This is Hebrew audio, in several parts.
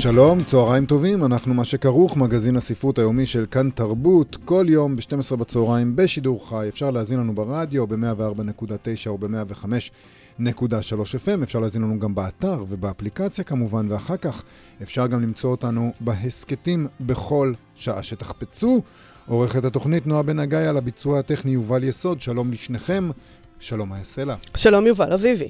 שלום, צהריים טובים, אנחנו מה שכרוך, מגזין הספרות היומי של כאן תרבות, כל יום ב-12 בצהריים בשידור חי. אפשר להזין לנו ברדיו ב-104.9 או ב-105.3 FM, אפשר להזין לנו גם באתר ובאפליקציה כמובן, ואחר כך אפשר גם למצוא אותנו בהסכתים בכל שעה שתחפצו. עורכת התוכנית נועה בן הגיא, על הביצוע הטכני יובל יסוד, שלום לשניכם, שלום לה. שלום יובל אביבי.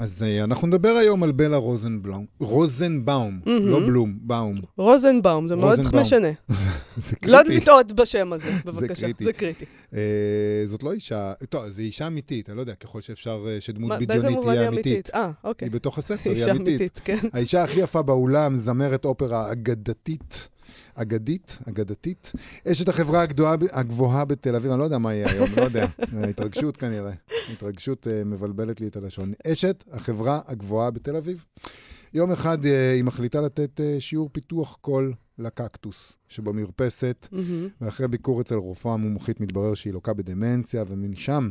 אז uh, אנחנו נדבר היום על בלה רוזנבלום, רוזנבאום, mm-hmm. לא בלום, באום. רוזנבאום, זה מאוד משנה. זה קריטי. לא לטעות בשם הזה, בבקשה. זה קריטי. זה קריטי. Uh, זאת לא אישה, טוב, זו אישה אמיתית, אני לא יודע, ככל שאפשר uh, שדמות בדיונית תהיה אמיתית. אה, אוקיי. היא בתוך הספר, היא אמיתית. אמיתית, כן. האישה הכי יפה באולם, זמרת אופרה אגדתית. אגדית, אגדתית. אשת החברה הגדועה, הגבוהה בתל אביב, אני לא יודע מה יהיה היום, לא יודע. התרגשות כנראה. התרגשות אה, מבלבלת לי את הלשון. אשת החברה הגבוהה בתל אביב. יום אחד אה, היא מחליטה לתת אה, שיעור פיתוח קול לקקטוס שבמרפסת, מהמם. ואחרי ביקור אצל רופאה מומחית מתברר שהיא לוקה בדמנציה, ומשם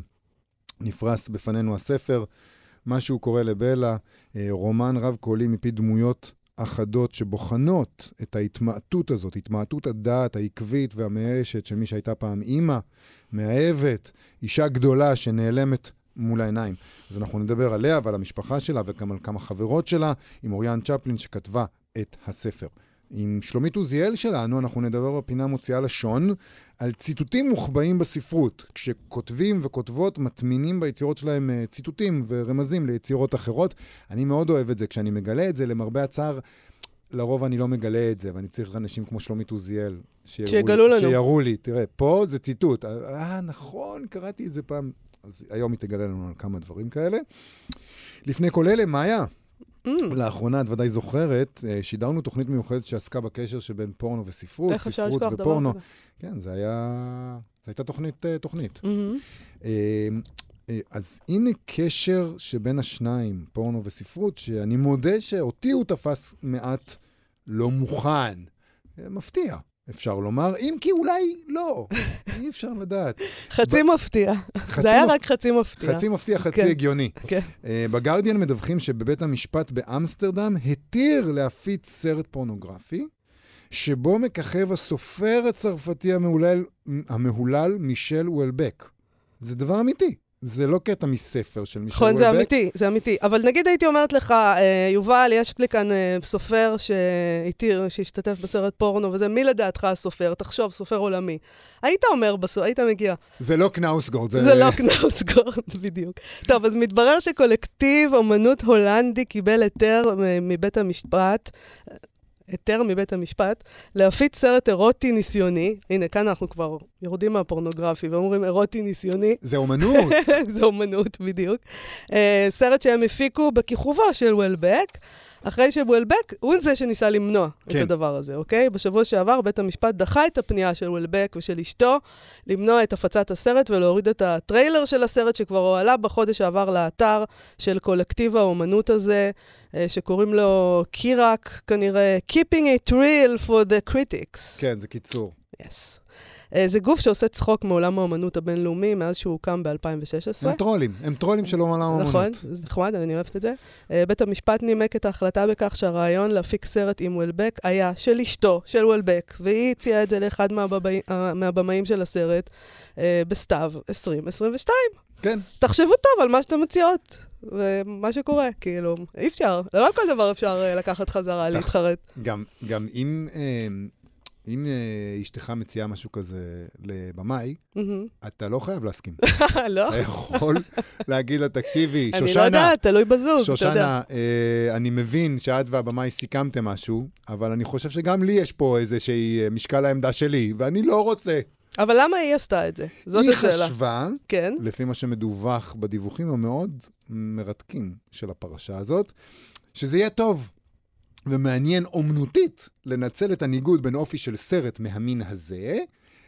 נפרס בפנינו הספר, מה שהוא קורא לבלה, רומן רב-קולי מפי דמויות אחדות שבוחנות את ההתמעטות הזאת, התמעטות הדעת העקבית והמייאשת של מי שהייתה פעם אימא, מאהבת, אישה גדולה שנעלמת מול העיניים. אז אנחנו נדבר עליה ועל המשפחה שלה וגם על כמה חברות שלה, עם אוריאן צ'פלין שכתבה את הספר. עם שלומית עוזיאל שלנו, אנחנו נדבר בפינה מוציאה לשון על ציטוטים מוחבאים בספרות. כשכותבים וכותבות מטמינים ביצירות שלהם אה, ציטוטים ורמזים ליצירות אחרות. אני מאוד אוהב את זה. כשאני מגלה את זה, למרבה הצער, לרוב אני לא מגלה את זה, ואני צריך אנשים כמו שלומית עוזיאל. שיגלו לי, לנו. שיראו לי, תראה, פה זה ציטוט. אה, נכון, קראתי את זה פעם. אז היום היא תגלה לנו על כמה דברים כאלה. לפני כל אלה, מה היה? Mm, לאחרונה, את ודאי זוכרת, אה, שידרנו תוכנית מיוחדת שעסקה בקשר שבין פורנו וספרות, ספרות ופורנו. כן, זה היה... זו הייתה תוכנית, אה, תוכנית. מהמם. אה, אה, אז הנה קשר שבין השניים, פורנו וספרות, שאני מודה שאותי הוא תפס מעט לא מוכן. מפתיע, אפשר לומר, אם כי אולי לא, אי אפשר לדעת. חצי מפתיע. חצי זה היה רק חצי מפתיע. חצי מפתיע, חצי כן. הגיוני. כן. אה, בגרדיאן מדווחים שבבית המשפט באמסטרדם התיר להפיץ סרט פורנוגרפי, שבו מככב הסופר הצרפתי המהולל, המהולל מישל וולבק. זה דבר אמיתי. זה לא קטע מספר של מישל נכון, וולבק. זה אמיתי, זה אמיתי. אבל נגיד הייתי אומרת לך, אה, יובל, יש לי כאן אה, סופר שהתיר, שהשתתף בסרט פורנו, וזה, מי לדעתך הסופר? תחשוב, סופר עולמי. היית אומר בסוף, היית מגיע. זה לא קנאוסגורד. זה לא קנאוסגורד, בדיוק. טוב, אז מתברר שקולקטיב אומנות הולנדי קיבל היתר מ- מבית המשפט, היתר מבית המשפט, להפיץ סרט אירוטי ניסיוני. הנה, כאן אנחנו כבר יורדים מהפורנוגרפי ואומרים אירוטי ניסיוני. זה אומנות. זה אומנות, בדיוק. אה, סרט שהם הפיקו בכיכובו של וולבק, אחרי שוולבק הוא זה שניסה למנוע כן. את הדבר הזה, אוקיי? בשבוע שעבר בית המשפט דחה את הפנייה של וולבק ושל אשתו למנוע את הפצת הסרט ולהוריד את הטריילר של הסרט שכבר הועלה בחודש שעבר לאתר של קולקטיב האומנות הזה, אה, שקוראים לו קיראק, כנראה Keeping it real for the critics. כן, זה קיצור. Yes. אה, זה גוף שעושה צחוק מעולם האומנות הבינלאומי מאז שהוא הוקם ב-2016. הם טרולים. הם טרולים של עולם האמנות. נכון, זה נחמד, אני אוהבת את זה. אה, בית המשפט נימק את ההחלטה בכך שהרעיון להפיק סרט עם וולבק היה של אשתו, של וולבק, והיא הציעה את זה לאחד מהבמאי- אה, מהבמאים של הסרט בסתיו 2022. כן. תחשבו טוב על מה שאתם מציעות. ומה שקורה, כאילו, אי אפשר, לא על כל דבר אפשר לקחת חזרה, להתחרט. גם, גם אם, אם אה, אשתך מציעה משהו כזה לבמאי. אתה לא חייב להסכים. לא? אתה יכול להגיד לה, תקשיבי, אני לא שושנה, יודעת, תלוי בזוג. שושנה, אה, אני מבין שאת והבמאי סיכמתם משהו, אבל אני חושב שגם לי יש פה איזושהי אה, משקל העמדה שלי, ואני לא רוצה. אבל למה היא עשתה את זה? זאת היא השאלה. חשבה, כן. לפי מה שמדווח בדיווחים המאוד מרתקים של הפרשה הזאת, שזה יהיה טוב ומעניין אומנותית לנצל את הניגוד בין אופי של סרט מהמין הזה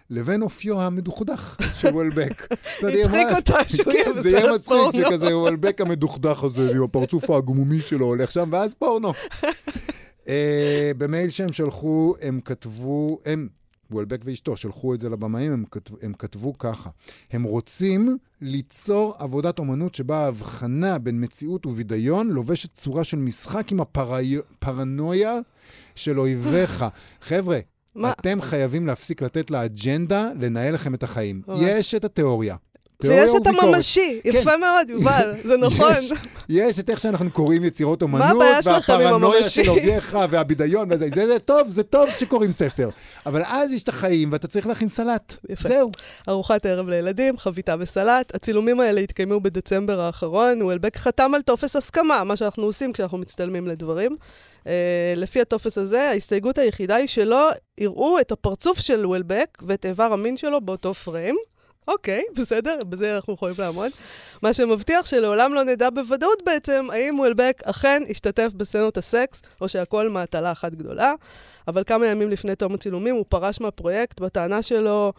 לבין אופיו המדוכדך של וולבק. הצחיק אותה שהוא יהיה כן, זה יהיה בסרט מצחיק פורנו. שכזה וולבק המדוכדך הזה, עם הפרצוף העגמומי שלו הולך שם, ואז פורנו. אה, במייל שהם שלחו, הם כתבו, הם, וולבק ואשתו, שלחו את זה לבמאים, הם, כתב, הם כתבו ככה: הם רוצים ליצור עבודת אומנות שבה ההבחנה בין מציאות ובידיון לובשת צורה של משחק עם הפרנויה של אויביך. חבר'ה, מה? אתם חייבים להפסיק לתת לאג'נדה לנהל לכם את החיים. יש את התיאוריה. ויש את. הממשי, כן. יפה מאוד, יובל, זה נכון. יש, את איך שאנחנו קוראים יצירות אומנות, והפרנויה? של אויביך, והבידיון, וזה, זה, זה טוב, זה טוב שקוראים ספר. אבל אז יש את החיים, ואתה צריך להכין סלט. יפה. זהו. ארוחת ערב לילדים, חביתה וסלט. הצילומים האלה התקיימו בדצמבר האחרון. וולבק חתם על טופס הסכמה, מה שאנחנו עושים כשאנחנו מצטלמים לדברים. Uh, לפי הטופס הזה, ההסתייגות היחידה היא שלא יראו את הפרצוף של וולבק ואת איבר המין שלו באותו פריים. אוקיי, בסדר, בזה אנחנו יכולים לעמוד. מה שמבטיח שלעולם לא נדע בוודאות בעצם האם וולבק אכן השתתף בסצנות הסקס, או שהכל מהטלה אחת גדולה. אבל כמה ימים לפני תום הצילומים הוא פרש מהפרויקט בטענה שלו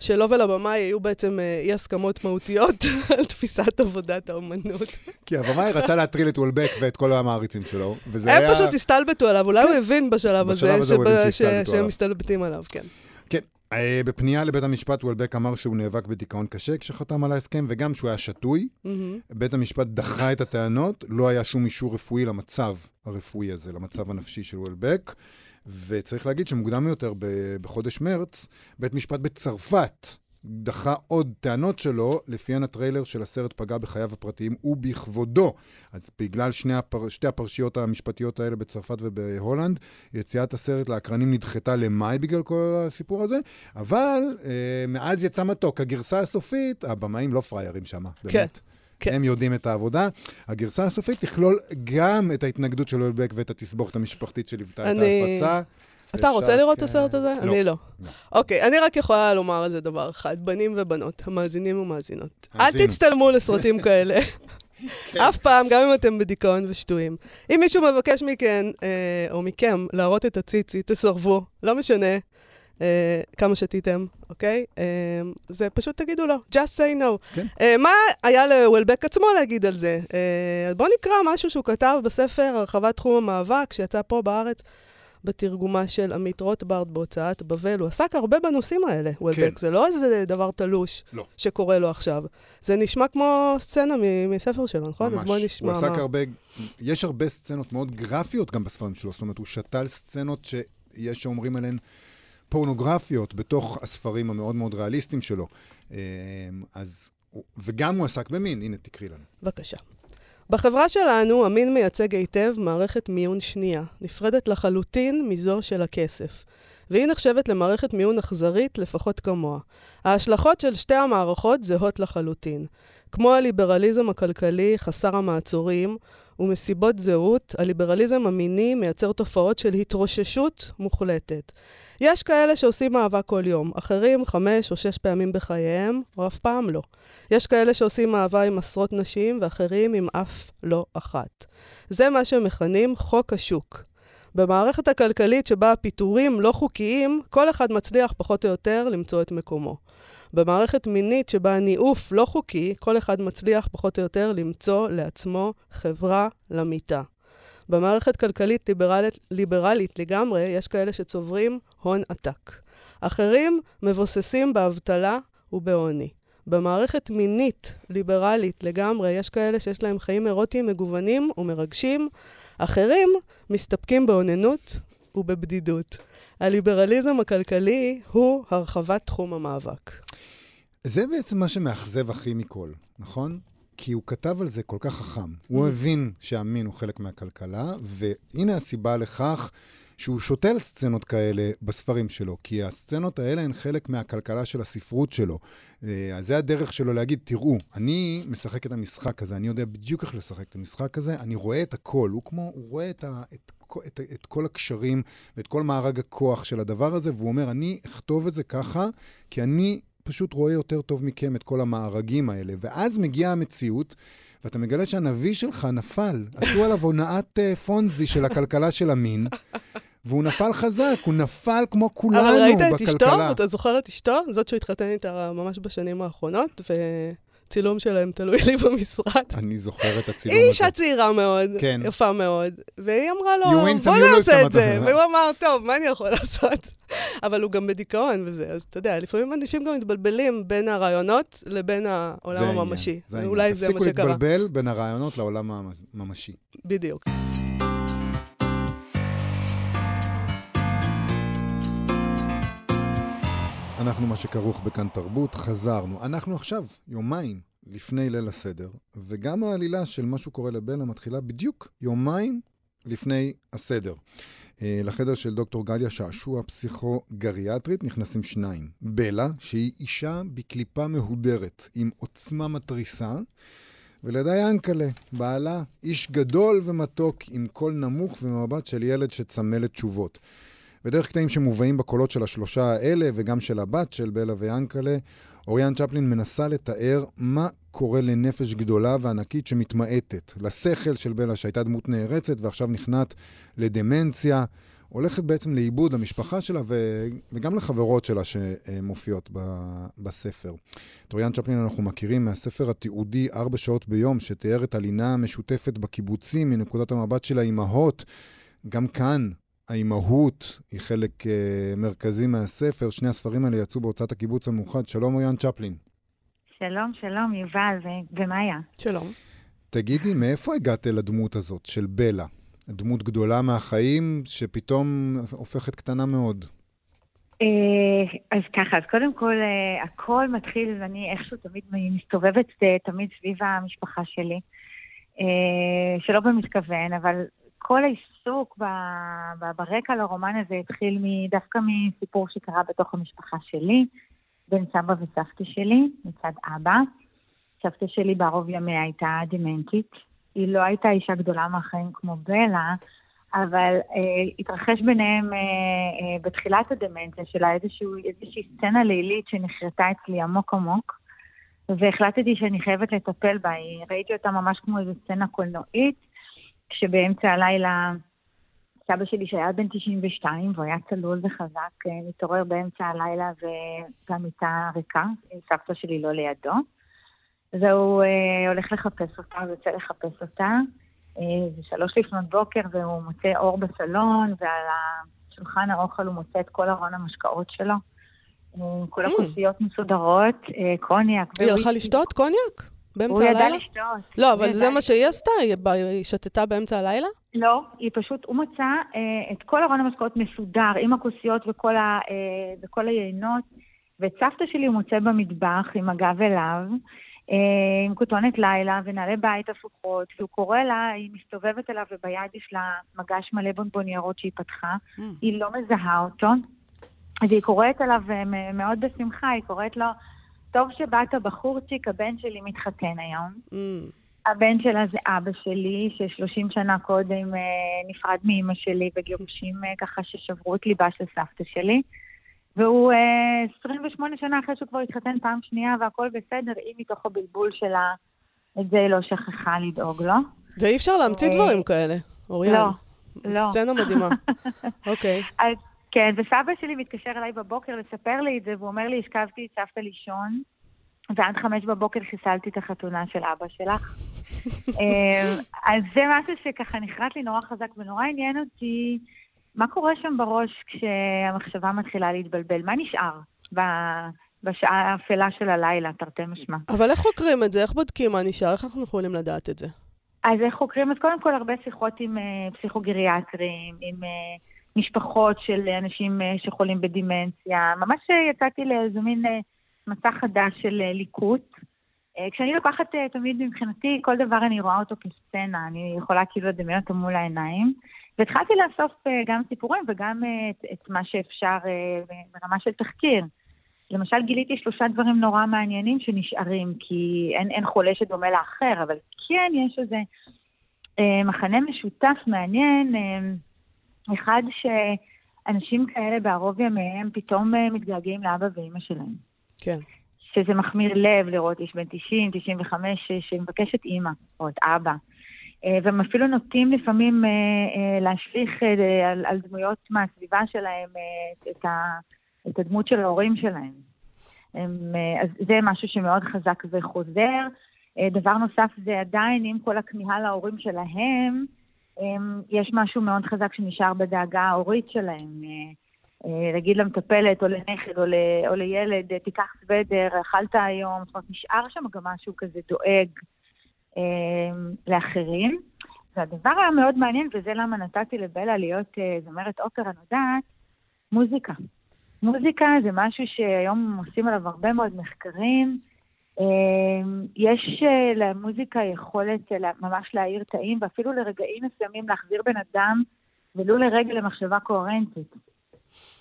שלו ולבמאי היו בעצם אה, אי הסכמות מהותיות על תפיסת עבודת האומנות. כי הבמאי רצה להטריל את וולבק ואת כל המעריצים שלו, וזה היה... הם פשוט הסתלבטו עליו, אולי הוא הבין בשלב הזה. שהם מסתלבטים עליו, כן. אה, בפנייה לבית המשפט, וולבק אמר שהוא נאבק בדיכאון קשה כשחתם על ההסכם, וגם שהוא היה שתוי. מהמם. בית המשפט דחה את הטענות, לא היה שום אישור רפואי למצב הרפואי הזה, למצב הנפשי של וולבק. וצריך להגיד שמוקדם יותר, בחודש מרץ, בית משפט בצרפת דחה עוד טענות שלו, לפיהן הטריילר של הסרט פגע בחייו הפרטיים ובכבודו. אז בגלל שני הפר... שתי הפרשיות המשפטיות האלה בצרפת ובהולנד, יציאת הסרט לאקרנים נדחתה למאי בגלל כל הסיפור הזה, אבל אה, מאז יצא מתוק. הגרסה הסופית, הבמאים לא פראיירים שם, באמת. כן, כן. הם יודעים את העבודה. הגרסה הסופית תכלול גם את ההתנגדות של אולבק ואת התסבוכת המשפחתית שליוותה את אני- ההפצה. אתה רוצה לראות את כן. הסרט הזה? לא. אני לא. לא. אוקיי, אני רק יכולה לומר על זה דבר אחד, בנים ובנות, המאזינים ומאזינות. אל. תצטלמו לסרטים כאלה. כן. אף פעם, גם אם אתם בדיכאון ושטויים. אם מישהו מבקש מכן, אה, או מכם, להראות את הציצי, תסרבו, לא משנה אה, כמה שתיתם, אוקיי? אה, זה פשוט תגידו לו, just say no. כן. אה, מה היה לוולבק עצמו להגיד על זה? אה, בואו נקרא משהו שהוא כתב בספר הרחבת תחום המאבק, שיצא פה בארץ. בתרגומה של עמית רוטברט בהוצאת בבל. הוא עסק הרבה בנושאים האלה, וולבק. כן. זה לא איזה דבר תלוש לא. שקורה לו עכשיו. זה נשמע כמו סצנה מספר שלו, נכון? אז בואו ממש. נשמע הוא עסק מה... הרבה, יש הרבה סצנות מאוד גרפיות גם בספרים שלו, זאת אומרת, הוא שתל סצנות שיש שאומרים עליהן פורנוגרפיות בתוך הספרים המאוד מאוד ריאליסטיים שלו. אה, אז, וגם הוא עסק במין, הנה תקריא לנו. בבקשה. בחברה שלנו, המין מייצג היטב מערכת מיון שנייה, נפרדת לחלוטין מזו של הכסף. והיא נחשבת למערכת מיון אכזרית לפחות כמוה. ההשלכות של שתי המערכות זהות לחלוטין. כמו הליברליזם הכלכלי חסר המעצורים, ומסיבות זהות, הליברליזם המיני מייצר תופעות של התרוששות מוחלטת. יש כאלה שעושים אהבה כל יום, אחרים חמש או שש פעמים בחייהם, או אף פעם לא. יש כאלה שעושים אהבה עם עשרות נשים, ואחרים עם אף לא אחת. זה מה שמכנים חוק השוק. במערכת הכלכלית שבה הפיטורים לא חוקיים, כל אחד מצליח פחות או יותר למצוא את מקומו. במערכת מינית שבה הניאוף לא חוקי, כל אחד מצליח פחות או יותר למצוא לעצמו חברה למיטה. במערכת כלכלית ליברלית, ליברלית לגמרי, יש כאלה שצוברים הון עתק. אחרים מבוססים באבטלה ובעוני. במערכת מינית ליברלית לגמרי, יש כאלה שיש להם חיים אירוטיים מגוונים ומרגשים. אחרים מסתפקים באוננות ובבדידות. הליברליזם הכלכלי הוא הרחבת תחום המאבק. זה בעצם מה שמאכזב הכי מכל, נכון? כי הוא כתב על זה כל כך חכם. הוא הבין שהמין הוא חלק מהכלכלה, והנה הסיבה לכך שהוא שותל סצנות כאלה בספרים שלו, כי הסצנות האלה הן חלק מהכלכלה של הספרות שלו. אה, אז זה הדרך שלו להגיד, תראו, אני משחק את המשחק הזה, אני יודע בדיוק איך לשחק את המשחק הזה, אני רואה את הכל. הוא כמו, הוא רואה את, ה, את, את, את כל הקשרים ואת כל מארג הכוח של הדבר הזה, והוא אומר, אני אכתוב את זה ככה, כי אני פשוט רואה יותר טוב מכם את כל המארגים האלה. ואז מגיעה המציאות, ואתה מגלה שהנביא שלך נפל. עשו עליו הונאת uh, פונזי של הכלכלה של המין, והוא נפל חזק, הוא נפל כמו כולנו אבל בכלכלה. ראית את אשתו? אתה זוכר את אשתו? זאת שהוא התחתן איתה ממש בשנים האחרונות, וצילום שלהם תלוי לי במשרד. אני זוכר את הצילום היא הזה. אישה צעירה מאוד, כן. יפה מאוד, והיא אמרה לו, בוא נעשה את זה. אתה- והוא אמר, טוב, מה אני יכול לעשות? אבל הוא גם בדיכאון וזה, אז אתה יודע, לפעמים אנשים גם מתבלבלים בין הרעיונות לבין העולם זה העניין, הממשי. זה העניין. זה שקרה. תפסיקו להתבלבל בין הרעיונות לעולם הממשי. בדיוק. אנחנו מה שכרוך בכאן תרבות, חזרנו. אנחנו עכשיו, יומיים לפני ליל הסדר, וגם העלילה של משהו קורה לבלה מתחילה בדיוק יומיים לפני הסדר. אה, לחדר של דוקטור גליה שעשוע פסיכו-גריאטרית נכנסים שניים. בלה, שהיא אישה בקליפה מהודרת, עם עוצמה מתריסה, ולידה ינקלה, בעלה, איש גדול ומתוק, עם קול נמוך ומבט של ילד שצמא לתשובות. ודרך קטעים שמובאים בקולות של השלושה האלה, וגם של הבת של בלה ויאנקלה, אוריאן צ'פלין מנסה לתאר מה קורה לנפש גדולה וענקית שמתמעטת. לשכל של בלה, שהייתה דמות נערצת ועכשיו נכנעת לדמנציה, הולכת בעצם לאיבוד למשפחה שלה ו... וגם לחברות שלה שמופיעות ב... בספר. את אוריאן צ'פלין אנחנו מכירים מהספר התיעודי ארבע שעות ביום, שתיאר את הלינה המשותפת בקיבוצים מנקודת המבט של האימהות. גם כאן האימהות היא חלק uh, מרכזי מהספר. שני הספרים האלה יצאו בהוצאת הקיבוץ המאוחד. שלום, אוריאן צ'פלין. שלום, שלום, יובל ו- ומאיה. שלום. תגידי, מאיפה הגעת לדמות הזאת של בלה? דמות גדולה מהחיים שפתאום הופכת קטנה מאוד. אה, אז ככה, אז קודם כל, אה, הכל מתחיל, ואני איכשהו תמיד מסתובבת תמיד סביב המשפחה שלי, שלא במתכוון, אבל כל העיסוק ברקע לרומן הזה התחיל דווקא מסיפור שקרה בתוך המשפחה שלי, בין סבא וסבתא שלי, מצד אבא. סבתא שלי בערוב ימיה הייתה דמנטית. היא לא הייתה אישה גדולה מהחיים כמו בלה, אבל אה, התרחש ביניהם אה, אה, בתחילת הדמנציה שלה איזשהו, איזושהי סצנה לילית שנחרטה אצלי עמוק עמוק, והחלטתי שאני חייבת לטפל בה. ראיתי אותה ממש כמו איזו סצנה קולנועית, כשבאמצע הלילה סבא שלי שהיה בן 92, והוא היה צלול וחזק, אה, מתעורר באמצע הלילה והמיטה ריקה, עם סבתא שלי לא לידו. והוא אה, הולך לחפש אותה, ויוצא לחפש אותה. אה, זה שלוש לפנות בוקר, והוא מוצא אור בסלון, ועל שולחן האוכל הוא מוצא את כל ארון המשקאות שלו. אה, כל Mm. הכוסיות מסודרות, אה, קוניאק. היא הלכה. לשתות קוניאק? הוא באמצע ידע הלילה? לשתות. לא, הוא אבל ידע זה מה. שהיא עשתה? היא שתתה באמצע הלילה? לא, היא פשוט, הוא מצא אה, את כל ארון המשקאות מסודר, עם הכוסיות וכל, ה, אה, וכל היינות, ואת סבתא שלי הוא מוצא במטבח עם הגב אליו, אה, עם כותונת לילה ונעלי בית הפוכות, והוא קורא לה, היא מסתובבת אליו וביד יש לה מגש מלא בונבוניירות שהיא פתחה, Mm. היא לא מזהה אותו, והיא קוראת אליו אה, מאוד בשמחה, היא קוראת לו, טוב שבאת בחורצ'יק, הבן שלי מתחתן היום. Mm. הבן שלה זה אבא שלי, ש-30 שנה קודם אה, נפרד מאימא שלי בגירושים אה, ככה ששברו את ליבה של סבתא שלי. והוא אה, 28 שנה אחרי שהוא כבר התחתן פעם שנייה והכל בסדר, היא מתוך הבלבול שלה, את זה היא לא שכחה לדאוג לו. ואי אפשר להמציא אה, דברים כאלה, אוריאן. לא, לא. סצנה מדהימה. אוקיי. אז כן, וסבא שלי מתקשר אליי בבוקר לספר לי את זה, והוא אומר לי, השכבתי את סבתא לישון, ועד חמש בבוקר חיסלתי את החתונה של אבא שלך. אה, אז זה משהו שככה נחרט לי נורא חזק, ונורא עניין אותי מה קורה שם בראש כשהמחשבה מתחילה להתבלבל. מה נשאר בשעה האפלה של הלילה, תרתי משמע? אבל איך חוקרים את זה? איך בודקים מה נשאר? איך אנחנו יכולים לדעת את זה? אז איך חוקרים? אז קודם כל הרבה שיחות עם אה, פסיכוגריאטרים, עם אה, משפחות של אנשים אה, שחולים בדימנציה. ממש יצאתי לאיזה מין מסע חדש של אה, ליקוט. אה, כשאני לוקחת אה, תמיד מבחינתי, כל דבר אני רואה אותו כסצנה, אני יכולה כאילו לדמיין אותו מול העיניים. והתחלתי לאסוף גם סיפורים וגם את, את מה שאפשר ברמה של תחקיר. למשל, גיליתי שלושה דברים נורא מעניינים שנשארים, כי אין, אין חולה שדומה לאחר, אבל כן יש איזה אה, מחנה משותף מעניין, אה, אחד שאנשים כאלה בערוב ימיהם פתאום אה, מתגעגעים לאבא ואימא שלהם. כן. שזה מחמיר לב לראות איש בן 90, 95, ש- שמבקש את אימא או את אבא. אה, והם אפילו נוטים לפעמים אה, אה, להשליך על, על דמויות מהסביבה שלהם את, ה, את הדמות של ההורים שלהם. הם, אז זה משהו שמאוד חזק וחוזר. דבר נוסף זה עדיין, עם כל הכמיהה להורים שלהם, יש משהו מאוד חזק שנשאר בדאגה ההורית שלהם. להגיד למטפלת או לנכד או, ל, או לילד, תיקח סוודר, אכלת היום, זאת אומרת, נשאר שם גם משהו כזה דואג אה, לאחרים. והדבר היה מאוד מעניין, וזה למה נתתי לבלה להיות אה, זמרת אופרה נודעת, מוזיקה. מוזיקה זה משהו שהיום עושים עליו הרבה מאוד מחקרים. אמ, יש אה, למוזיקה יכולת אה, ממש להאיר תאים, ואפילו לרגעים מסוימים להחזיר בן אדם, ולו לרגע למחשבה קוהרנטית.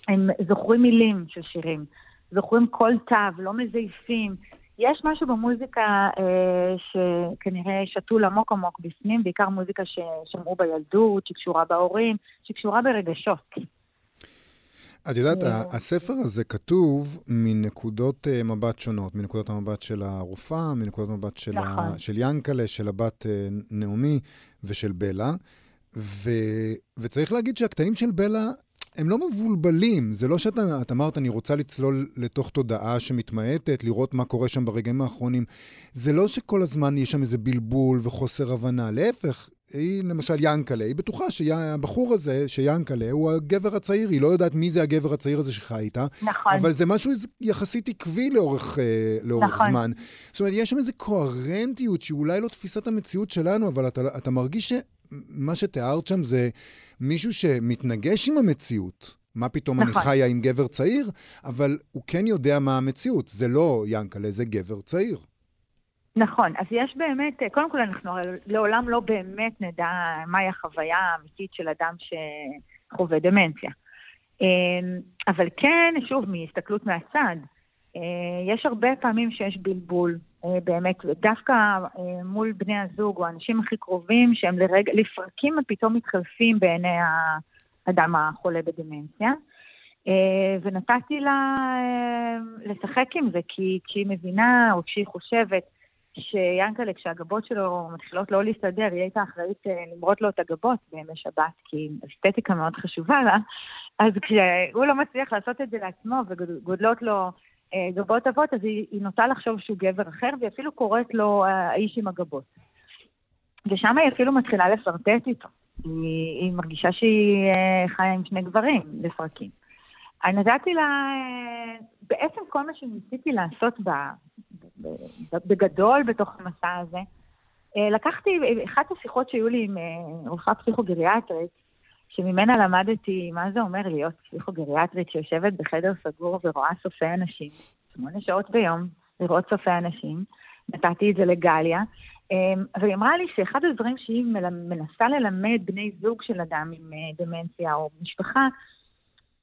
הם זוכרים מילים של שירים, זוכרים כל תו, לא מזייפים. יש משהו במוזיקה אה, שכנראה שתול עמוק עמוק בפנים, בעיקר מוזיקה ששמעו בילדות, שקשורה בהורים, שקשורה ברגשות. את יודעת, הספר הזה כתוב מנקודות אה, מבט שונות, מנקודות המבט של הרופאה, מנקודות מבט של, נכון. ה... של ינקלה, של הבת אה, נעמי ושל בלה. ו... וצריך להגיד שהקטעים של בלה הם לא מבולבלים. זה לא שאת את אמרת, אני רוצה לצלול לתוך תודעה שמתמעטת, לראות מה קורה שם ברגעים האחרונים. זה לא שכל הזמן יש שם איזה בלבול וחוסר הבנה. להפך, היא למשל ינקלה, היא בטוחה שהבחור הזה, שיאנקלה, הוא הגבר הצעיר, היא לא יודעת מי זה הגבר הצעיר הזה שחי איתה. נכון. אבל זה משהו יחסית עקבי לאורך, אה, לאורך נכון. זמן. זאת אומרת, יש שם איזו קוהרנטיות שהיא אולי לא תפיסת המציאות שלנו, אבל אתה, אתה מרגיש שמה שתיארת שם זה מישהו שמתנגש עם המציאות. מה פתאום נכון. אני חיה עם גבר צעיר, אבל הוא כן יודע מה המציאות. זה לא ינקלה, זה גבר צעיר. נכון, אז יש באמת, קודם כל אנחנו לעולם לא באמת נדע מהי החוויה האמיתית של אדם שחווה דמנציה. אמ, אבל כן, שוב, מהסתכלות מהצד, יש הרבה פעמים שיש בלבול, אה, באמת, דווקא אה, מול בני הזוג או האנשים הכי קרובים, שהם לרגע, לפרקים פתאום מתחלפים בעיני האדם החולה בדמנציה. ונתתי לה לשחק עם זה, כי כשהיא מבינה או כשהיא חושבת שיאנקל'ה, כשהגבות שלו מתחילות לא להסתדר, היא הייתה אחראית אה, למרות לו את הגבות בימי שבת, כי אסתטיקה מאוד חשובה לה, אז כשהוא לא מצליח לעשות את זה לעצמו וגודלות לו אה, גבות אבות, אז היא, היא נוטה לחשוב שהוא גבר אחר, והיא אפילו קוראת לו אה, האיש עם הגבות. ושם היא אפילו מתחילה לפרטט איתו. היא, היא מרגישה שהיא חיה עם שני גברים לפרקים. אני נתתי לה, בעצם כל מה שניסיתי לעשות בה, בגדול בתוך המסע הזה. אה, לקחתי, אחת השיחות שהיו לי עם אה, רופאה פסיכוגריאטרית, שממנה למדתי מה זה אומר להיות פסיכוגריאטרית שיושבת בחדר סגור ורואה סופי אנשים, שמונה שעות ביום, לראות סופי אנשים. נתתי את זה לגליה, אה, אבל היא אמרה לי שאחד הדברים שהיא מנסה ללמד בני זוג של אדם עם דמנציה או משפחה,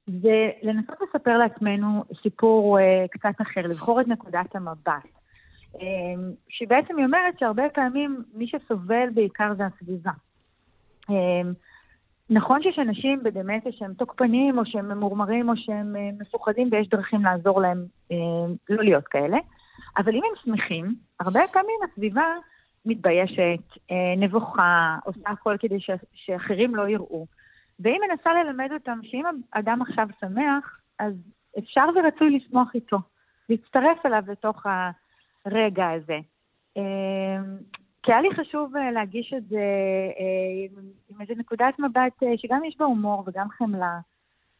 זה לנסות לספר לעצמנו סיפור קצת אחר, לבחור את נקודת המבט. אמ, שבעצם היא אומרת שהרבה פעמים מי שסובל בעיקר זה הסביבה. נכון שיש אנשים בדמנציה שהם תוקפנים, או שהם ממורמרים, או שהם אה, מפוחדים, ויש דרכים לעזור להם אמ, לא להיות כאלה, אבל אם הם שמחים, הרבה פעמים הסביבה מתביישת, אה, נבוכה, עושה הכל כדי שאחרים לא יראו. והיא מנסה ללמד אותם שאם אדם עכשיו שמח, אז אפשר ורצוי לשמוח איתו, להצטרף אליו לתוך. הרגע הזה. כי היה לי חשוב אה, להגיש את זה אה, עם איזו נקודת מבט אה, שגם יש בה הומור וגם חמלה,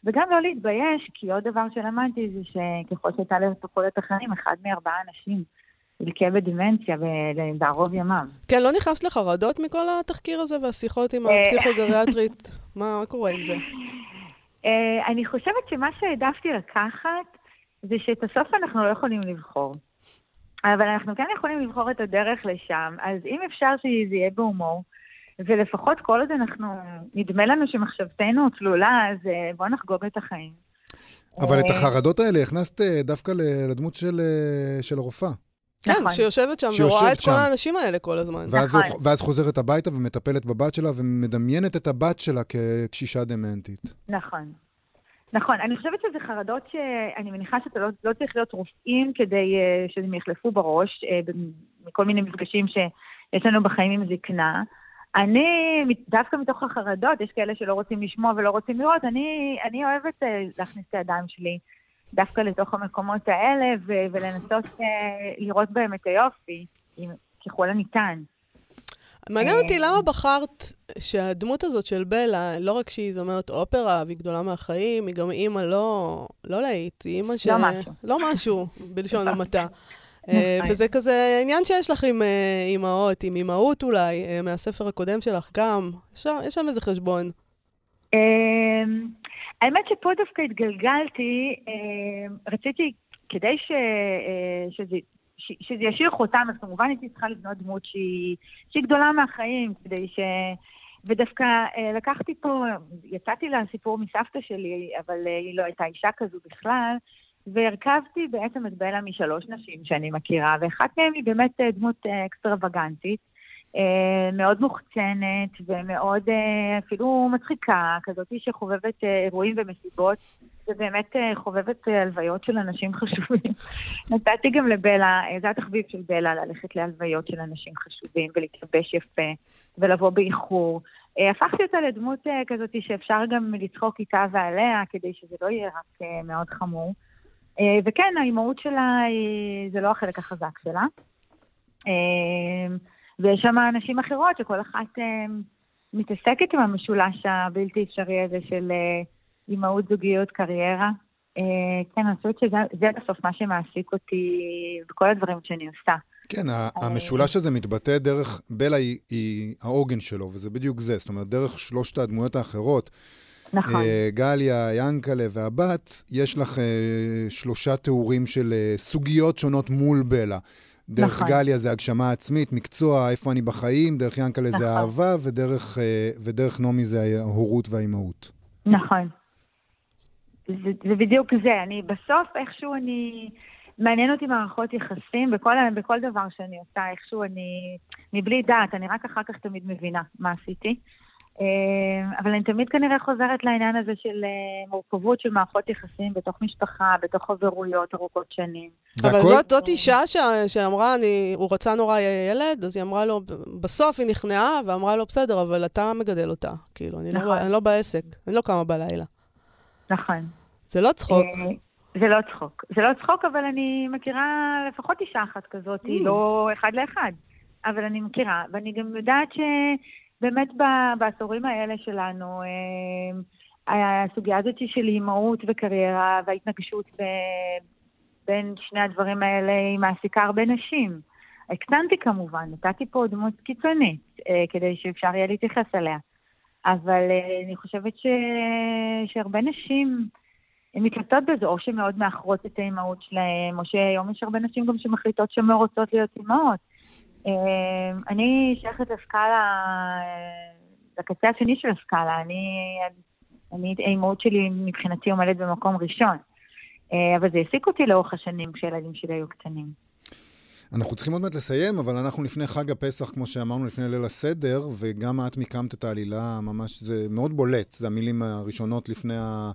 וגם לא להתבייש, כי עוד דבר שלמדתי זה שככל שהייתה לתוחלת החיים, אחד מארבעה אנשים ילקה בדמנציה בערוב ימיו. כן, לא נכנס לחרדות מכל התחקיר הזה והשיחות עם הפסיכוגריאטרית? מה קורה עם זה? אני חושבת שמה שהעדפתי לקחת זה שאת הסוף אנחנו לא יכולים לבחור. אבל אנחנו כן יכולים לבחור את הדרך לשם, אז אם אפשר שזה יהיה בהומור, ולפחות כל עוד אנחנו, נדמה לנו שמחשבתנו צלולה, אז אה, בואו נחגוג את החיים. אבל את אה, החרדות האלה הכנסת אה, דווקא לדמות של, של הרופאה. כן, נכון. שיושבת שם שיושבת ורואה את שם. כל האנשים האלה כל הזמן. ואז, נכון. ואז חוזרת הביתה ומטפלת בבת שלה ומדמיינת את הבת שלה כקשישה דמנטית. נכון. נכון, אני חושבת שזה חרדות שאני מניחה שאתה לא, לא צריך להיות רופאים כדי uh, שהם יחלפו בראש, uh, מכל מיני מפגשים שיש לנו בחיים עם זקנה, אני, דווקא מתוך החרדות, יש כאלה שלא רוצים לשמוע ולא רוצים לראות, אני, אני אוהבת אה, להכניס את הידיים שלי דווקא לתוך המקומות האלה, ו- ולנסות uh, לראות בהם את היופי, ככל הניתן. מעניין אותי למה בחרת שהדמות הזאת של בלה, לא רק שהיא זמרת אופרה והיא גדולה מהחיים, היא גם אימא לא, לא להיט, היא אימא ש... לא משהו. לא משהו, בלשון המעטה. אה. וזה כזה עניין שיש לך עם אה, אימהות, עם אימהות אולי, אה, מהספר הקודם שלך גם. יש שם איזה חשבון. אמ, האמת שפה דווקא התגלגלתי, רציתי, כדי שזה, ישאיר חותם, אז כמובן הייתי צריכה לבנות דמות שהיא, שהיא גדולה מהחיים, כדי ש... ודווקא לקחתי פה, יצאתי לסיפור מסבתא שלי, אבל היא לא הייתה אישה כזו בכלל, והרכבתי בעצם את בלה משלוש נשים שאני מכירה, ואחת מהן היא באמת אה, דמות אה, אקסטרווגנטית, אה, מאוד מוחצנת ומאוד אפילו מצחיקה, כזאת שחובבת אירועים ומסיבות, ובאמת חובבת הלוויות של אנשים חשובים. נתתי גם לבלה, זה התחביב של בלה, ללכת להלוויות של אנשים חשובים ולהתלבש יפה ולבוא באיחור. הפכתי אותה לדמות כזאת שאפשר גם לצחוק איתה ועליה, כדי שזה לא יהיה רק מאוד חמור. אה, וכן, האימהות שלה זה לא החלק החזק שלה. אה, ויש שם נשים אחרות שכל אחת אה, מתעסקת עם המשולש הבלתי אפשרי הזה של אימהות, זוגיות, קריירה. כן, אני חושבת שזה בסוף מה שמעסיק אותי בכל הדברים שאני עושה. כן, המשולש הזה מתבטא דרך, בלה היא, היא העוגן שלו, וזה בדיוק זה. זאת אומרת, דרך שלושת הדמויות האחרות. נכון. גליה, ינקלה והבת, יש לך שלושה תיאורים של סוגיות שונות מול בלה. דרך נכון. גליה זה הגשמה עצמית, מקצוע, איפה אני בחיים, דרך ינקלה נכון. זה אהבה, ודרך, uh, ודרך נעמי זה ההורות והאימהות. נכון. זה, זה בדיוק זה. אני בסוף, איכשהו אני... מעניין אותי מערכות יחסים בכל, בכל דבר שאני עושה, איכשהו אני... מבלי דעת, אני רק אחר כך תמיד מבינה מה עשיתי. אה, אבל אני תמיד כנראה חוזרת לעניין הזה של אה, מורכבות של מערכות יחסים בתוך משפחה, בתוך חברויות ארוכות שנים. אבל זאת, זאת אישה ש... שאמרה, אני, הוא רצה נורא ילד, אז היא אמרה לו, בסוף היא נכנעה ואמרה לו, בסדר, אבל אתה מגדל אותה. כאילו, אני, לא נכון. לא, אני לא בעסק, אני לא קמה בלילה. נכון. זה לא צחוק. אה, זה לא צחוק. זה לא צחוק, אבל אני מכירה לפחות אישה אחת כזאת, mm. לא אחד לאחד. אבל אני מכירה, ואני גם יודעת ש... באמת בעשורים האלה שלנו, אה, הסוגיה הזאת של אימהות וקריירה וההתנגשות בין שני הדברים האלה היא מעסיקה הרבה נשים. הקטנתי כמובן, נתתי פה דמות קיצונית אה, כדי שאפשר יהיה להתייחס אליה. אבל אה, אני חושבת ש... שהרבה נשים הן מתלבטות בזה, או שמאוד מאחרות את האימהות שלהן, או שהיום יש הרבה נשים גם שמחליטות שהן לא רוצות להיות אימהות. אמ, אני שייכת לסקאלה, לקצה השני של הסקאלה. אני, אני, האימהות שלי מבחינתי עומדת במקום ראשון. אה, אבל זה העסיק אותי לאורך השנים כשהילדים שלי היו קטנים. אנחנו צריכים עוד מעט לסיים, אבל אנחנו לפני חג הפסח, כמו שאמרנו, לפני ליל הסדר, וגם את מיקמת את העלילה ממש, זה מאוד בולט, זה המילים הראשונות לפני, ה...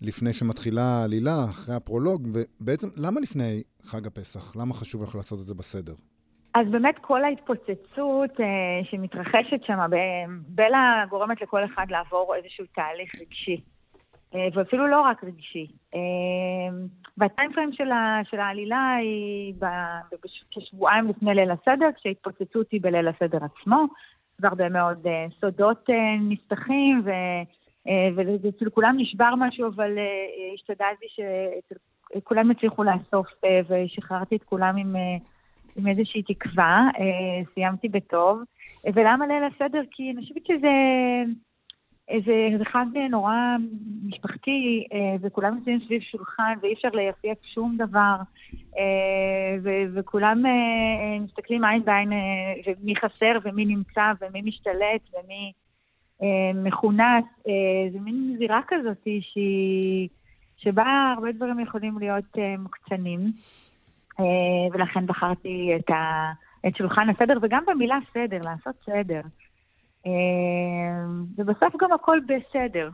לפני שמתחילה העלילה, אחרי הפרולוג, ובעצם, למה לפני חג הפסח? למה חשוב לך לעשות את זה בסדר? אז באמת כל ההתפוצצות אה, שמתרחשת שם, בלה גורמת לכל אחד לעבור איזשהו תהליך רגשי. אה, ואפילו לא רק רגשי. אה, והטיימפריים של, של העלילה היא כשבועיים לפני ליל הסדר, כשההתפוצצות היא בליל הסדר עצמו, והרבה מאוד אה, סודות אה, נפתחים, ו, אה, ואצל כולם נשבר משהו, אבל אה, השתדלתי שכולם יצליחו לאסוף, אה, ושחררתי את כולם עם... אה, עם איזושהי תקווה, אה, סיימתי בטוב. ולמה ליל הסדר? כי אני חושבת שזה... זה, זה חג נורא משפחתי, אה, וכולם נמצאים סביב שולחן, ואי אפשר לייפייף שום דבר, אה, וכולם מסתכלים עין בעין, ומי חסר, ומי נמצא, ומי משתלט, ומי מכונס. זה מין זירה כזאת שהיא, שבה הרבה דברים יכולים להיות מוקצנים. אה, ולכן בחרתי את, ה, את שולחן הסדר, וגם במילה סדר, לעשות סדר. ובסוף גם הכל בסדר.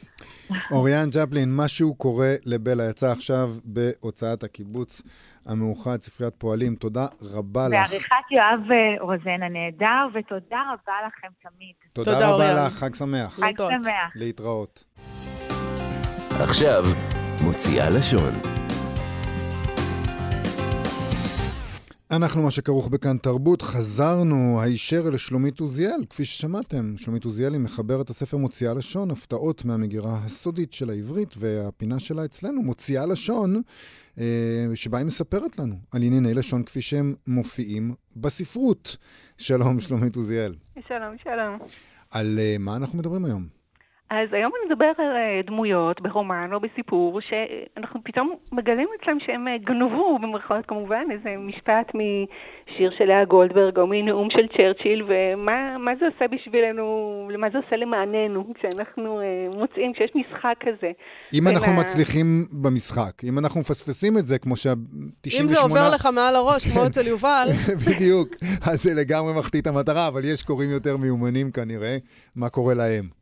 אוריאן ג'פלין, משהו קורה לבלה, יצא עכשיו בהוצאת הקיבוץ המאוחד, ספריית פועלים. תודה רבה לך. בעריכת יואב רוזן הנהדר, ותודה רבה לכם תמיד. תודה, תודה רבה אוריאן. לך, חג שמח. חג שמח. להתראות. עכשיו, מוציאה לשון. אנחנו מה שכרוך בכאן תרבות, חזרנו הישר לשלומית עוזיאל, כפי ששמעתם. שלומית עוזיאלי מחבר את הספר מוציאה לשון, הפתעות מהמגירה הסודית של העברית, והפינה שלה אצלנו, מוציאה לשון, אה, שבה היא מספרת לנו על ענייני לשון כפי שהם מופיעים בספרות. שלום, שלומית עוזיאל. שלום, שלום. על uh, מה אנחנו מדברים היום? אז היום אני מדבר על אה, דמויות ברומן או בסיפור, שאנחנו פתאום מגלים אצלם שהם אה, גנבו, במרכאות כמובן, איזה משפט משיר של לאה גולדברג או מנאום של צ'רצ'יל, ומה זה עושה בשבילנו, מה זה עושה למעננו, כשאנחנו אה, מוצאים, כשיש משחק כזה. אם אנחנו ה... מצליחים במשחק, אם אנחנו מפספסים את זה, כמו שה-98... אם זה עובר לך מעל הראש, כמו אצל יובל. בדיוק, אז זה לגמרי מחטיא את המטרה, אבל יש קוראים יותר מיומנים כנראה, מה קורה להם.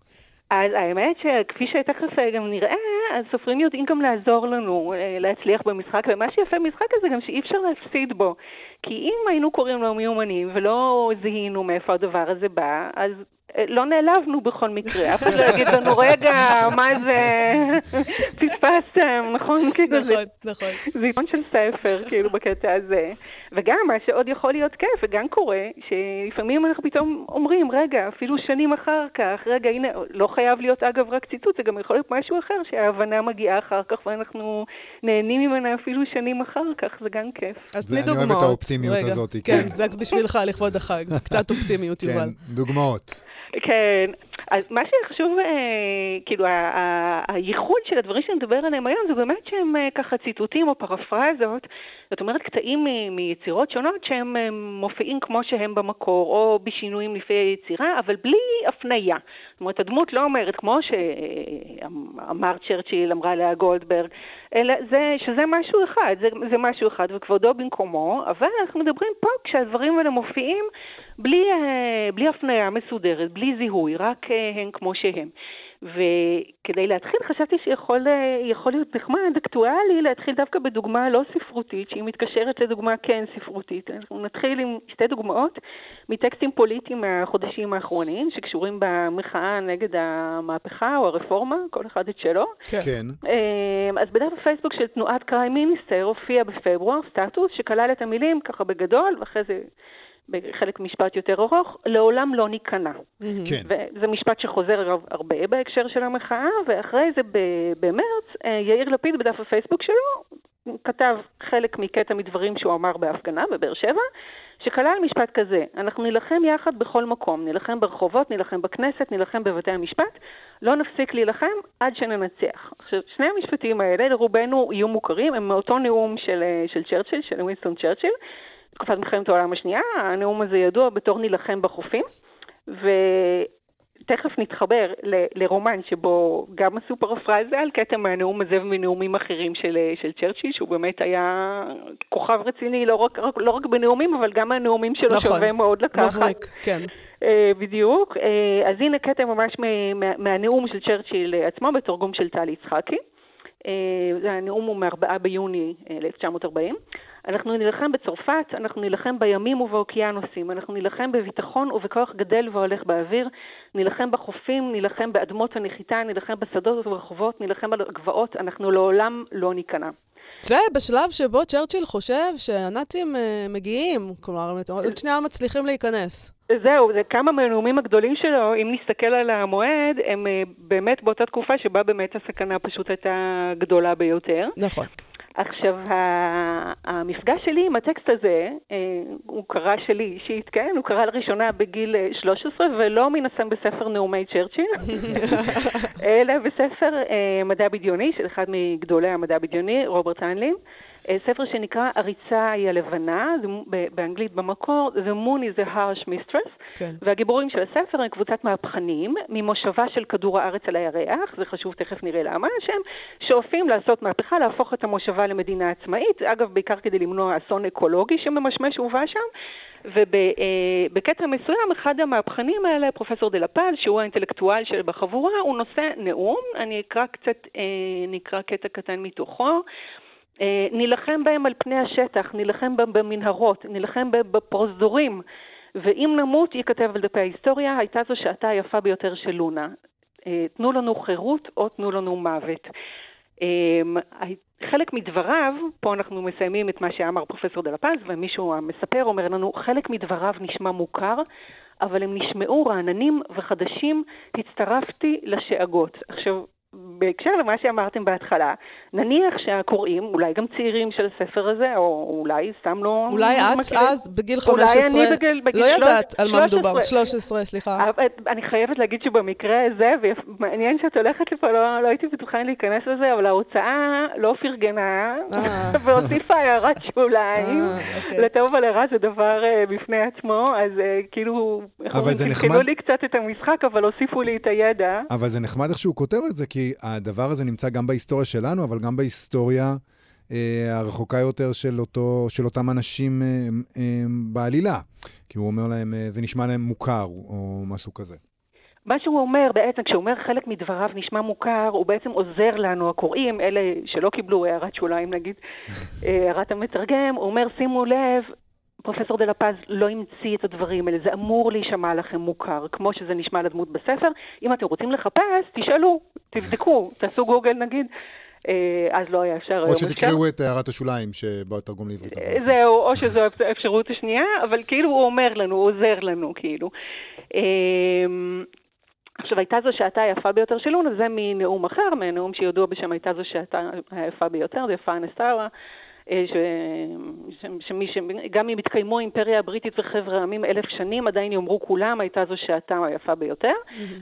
אז האמת שכפי שתכף גם נראה, הסופרים יודעים גם לעזור לנו אה, להצליח במשחק, ומה שיפה במשחק הזה גם שאי אפשר להפסיד בו. כי אם היינו קוראים לו מיומנים ולא זיהינו מאיפה הדבר הזה בא, אז לא נעלבנו בכל מקרה, אף אחד לא יגיד לנו, רגע, מה זה, פספסתם, נכון? כאילו, נכון, נכון. זה עיתון של ספר, כאילו, בקטע הזה. וגם, מה שעוד יכול להיות כיף, וגם קורה, שלפעמים אנחנו פתאום אומרים, רגע, אפילו שנים אחר כך, רגע, הנה, לא חייב להיות אגב רק ציטוט, זה גם יכול להיות משהו אחר, שההבנה מגיעה אחר כך, ואנחנו נהנים ממנה אפילו שנים אחר כך, זה גם כיף. אז תני דוגמאות. אני אוהב את האופטימיות הזאת, כן. כן, זה בשבילך, לכבוד החג. קצת אופטימיות, כן, יובל. כן, דוגמאות. כן, אז מה שחשוב, אה, כאילו, הייחוד של הדברים שאני מדבר עליהם היום זה באמת שהם אה, ככה ציטוטים או פרפרזות, זאת אומרת קטעים מיצירות שונות שהם אה, מופיעים כמו שהם במקור, או בשינויים לפי היצירה, אבל בלי הפנייה. זאת אומרת, הדמות לא אומרת כמו שאמר צ'רצ'יל, אמרה לאה גולדברג, אלא זה, שזה משהו אחד, זה, זה משהו אחד וכבודו במקומו, אבל אנחנו מדברים פה כשהדברים האלה מופיעים בלי, בלי הפניה מסודרת, בלי זיהוי, רק הן כמו שהן. וכדי להתחיל חשבתי שיכול להיות נחמד, אקטואלי, להתחיל דווקא בדוגמה לא ספרותית, שהיא מתקשרת לדוגמה כן ספרותית. אנחנו נתחיל עם שתי דוגמאות מטקסטים פוליטיים מהחודשים האחרונים, שקשורים במחאה נגד המהפכה או הרפורמה, כל אחד את שלו. כן. כן. אמ, אז בדף הפייסבוק של תנועת קריים מיניסטר הופיע בפברואר סטטוס שכלל את המילים ככה בגדול, ואחרי זה... בחלק משפט יותר ארוך, לעולם לא ניכנע. כן. וזה משפט שחוזר הרבה בהקשר של המחאה, ואחרי זה במרץ, אה, יאיר לפיד בדף הפייסבוק שלו כתב חלק מקטע מדברים שהוא אמר בהפגנה בבאר שבע, שכלל משפט כזה, אנחנו נילחם יחד בכל מקום, נילחם ברחובות, נילחם בכנסת, נילחם בבתי המשפט, לא נפסיק להילחם עד שננצח. עכשיו, שני המשפטים האלה לרובנו יהיו מוכרים, הם מאותו נאום של, אה, של צ'רצ'יל, של ווינסטון צ'רצ'יל, תקופת מלחמת העולם השנייה, הנאום הזה ידוע בתור נילחם בחופים, ותכף נתחבר ל- לרומן שבו גם עשו פרפרזה על קטע מהנאום הזה ומנאומים אחרים של, של צ'רצ'יל, שהוא באמת היה כוכב רציני לא רק, לא רק בנאומים, אבל גם מהנאומים שלו נכון, שווה מאוד לקחת. מבריק, כן. Uh, בדיוק. Uh, אז הנה קטע ממש מה, מהנאום של צ'רצ'יל עצמו בתרגום של טל יצחקי. Uh, הנאום הוא מ-4 ביוני 1940. אנחנו נילחם בצרפת, אנחנו נילחם בימים ובאוקיינוסים, אנחנו נילחם בביטחון ובכוח גדל והולך באוויר, נילחם בחופים, נילחם באדמות הנחיתה, נילחם בשדות וברחובות, נילחם על הגבעות, אנחנו לעולם לא ניכנע. זה בשלב שבו צ'רצ'יל חושב שהנאצים uh, מגיעים, כלומר, עוד שנייה מצליחים להיכנס. זהו, זה כמה מהנאומים הגדולים שלו, אם נסתכל על המועד, הם uh, באמת באותה תקופה שבה באמת הסכנה פשוט הייתה גדולה ביותר. נכון. עכשיו, המפגש שלי עם הטקסט הזה, אה, הוא קרה שלי אישית, כן? הוא קרה לראשונה בגיל 13, אה, ולא מן הסתם בספר נאומי צ'רצ'יל, אלא בספר אה, מדע בדיוני של אחד מגדולי המדע בדיוני, רוברט איינלין. אה, ספר שנקרא הריצה היא הלבנה, זה באנגלית במקור, The Moon is a Harsh Mistress, כן. והגיבורים של הספר הם קבוצת מהפכנים ממושבה של כדור הארץ על הירח, זה חשוב, תכף נראה למה, שהם שואפים לעשות מהפכה, להפוך את המושבה למדינה עצמאית, אגב, בעיקר כדי למנוע אסון אקולוגי שממשמש ובא שם. ובקטע מסוים, אחד המהפכנים האלה, פרופסור דה לפז, שהוא האינטלקטואל של בחבורה, הוא נושא נאום, אני אקרא קצת, אה, נקרא קטע קטן מתוכו. אה, נילחם בהם על פני השטח, נילחם בהם במנהרות, נילחם בהם בפרוזדורים, ואם נמות, ייכתב על דפי ההיסטוריה, הייתה זו שעתה היפה ביותר של לונה. אה, תנו לנו חירות או תנו לנו מוות. אה, חלק מדבריו, פה אנחנו מסיימים את מה שאמר פרופסור דה לפז, ומישהו המספר אומר לנו, חלק מדבריו נשמע מוכר, אבל הם נשמעו רעננים וחדשים, הצטרפתי לשאגות. עכשיו, בהקשר למה שאמרתם בהתחלה, נניח שהקוראים, אולי גם צעירים של הספר הזה, או אולי סתם לא... אולי את מכירים- אז, בגיל אולי 15, אני בגיל- בגיל לא ידעת על מה 13. מדובר. 13, סליחה. אני חייבת להגיד שבמקרה הזה, ומעניין שאת הולכת לפה, לא, לא הייתי בטוחה אם להיכנס לזה, אבל ההוצאה לא פרגנה, אה. והוסיפה הערת שוליים. אה, אוקיי. לטוב ולרע זה דבר אה, בפני עצמו, אז אה, כאילו, אבל זה נחמד. לי קצת את המשחק, אבל הוסיפו לי את הידע. אבל זה נחמד איך שהוא כותב את זה, כי הדבר הזה נמצא גם בהיסטוריה שלנו, אבל גם בהיסטוריה אה, הרחוקה יותר של, אותו, של אותם אנשים אה, אה, בעלילה. כי הוא אומר להם, אה, זה נשמע להם מוכר, או משהו כזה. מה שהוא אומר בעצם, כשהוא אומר חלק מדבריו נשמע מוכר, הוא בעצם עוזר לנו, הקוראים, אלה שלא קיבלו הערת שוליים נגיד, אה, הערת המתרגם, הוא אומר, שימו לב, פרופסור דה לפז לא המציא את הדברים האלה, זה אמור להישמע לכם מוכר, כמו שזה נשמע לדמות בספר. אם אתם רוצים לחפש, תשאלו, תבדקו, תעשו גוגל נגיד. אה, אז לא היה אפשר או. שתקראו את הערת השוליים שבתרגום לעברית. זהו, או שזו האפשרות השנייה, אבל כאילו הוא אומר לנו, הוא עוזר לנו, כאילו. אמ, עכשיו, הייתה זו שעתה היפה ביותר של לונה, זה מנאום אחר, מנאום שידוע בשם הייתה זו שעתה היפה ביותר, זה יפה אנסטרה. אה, ש... ש... שמי ש... גם אם התקיימו האימפריה הבריטית וחבר העמים אלף שנים, עדיין יאמרו כולם, הייתה זו שעתה היפה ביותר.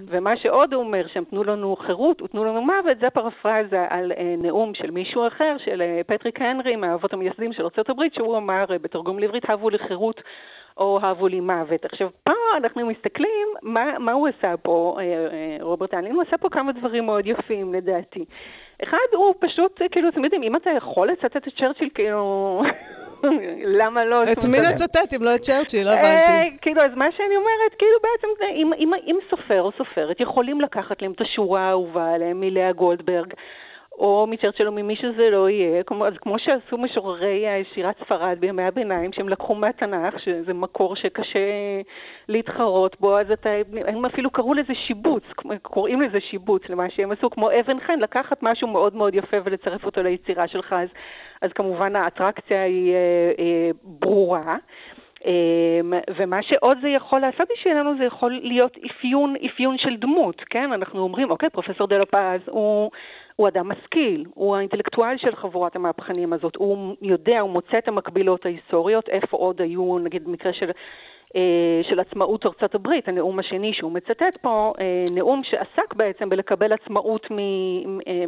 ומה שעוד הוא אומר, שהם תנו לנו חירות ותנו לנו מוות, זה פרפרזה על אה, נאום של מישהו אחר, של אה, פטריק הנרי, מהאבות המייסדים של ארה"ב, שהוא אמר בתרגום לעברית, הבו לי חירות או הבו לי מוות. עכשיו, פה אנחנו מסתכלים, מה, מה הוא עשה פה, רוברט אלין? הוא עשה פה כמה דברים מאוד יפים, לדעתי. אחד, הוא פשוט, כאילו, אתם יודעים, אם אתה יכול לצטט את צ'רצ'יל, כאילו, למה לא? את מי נצטט אם לא את צ'רצ'יל? לא אה, הבנתי. כאילו, אז מה שאני אומרת, כאילו בעצם, אם סופר או סופרת יכולים לקחת להם את השורה האהובה עליהם מלאה גולדברג, או מצ'רצ'יל או ממי שזה לא יהיה, כמו, אז כמו שעשו משוררי אה, שירת ספרד בימי הביניים, שהם לקחו מהתנ"ך, שזה מקור שקשה להתחרות בו, אז אתה, הם אפילו קראו לזה שיבוץ, קוראים לזה שיבוץ למה שהם עשו, כמו אבן חן, לקחת משהו מאוד מאוד יפה ולצרף אותו ליצירה שלך, אז, אז כמובן האטרקציה היא אה, אה, ברורה. אמ, ומה שעוד זה יכול לעשות בשבילנו זה יכול להיות אפיון, אפיון של דמות, כן? אנחנו אומרים, אוקיי, פרופסור דה לפז הוא, הוא אדם משכיל, הוא האינטלקטואל של חבורת המהפכנים הזאת, הוא יודע, הוא מוצא את המקבילות ההיסטוריות, איפה עוד היו, נגיד במקרה של... אה, של עצמאות ארצות הברית, הנאום השני שהוא מצטט פה, אה, נאום שעסק בעצם בלקבל עצמאות מ, אה,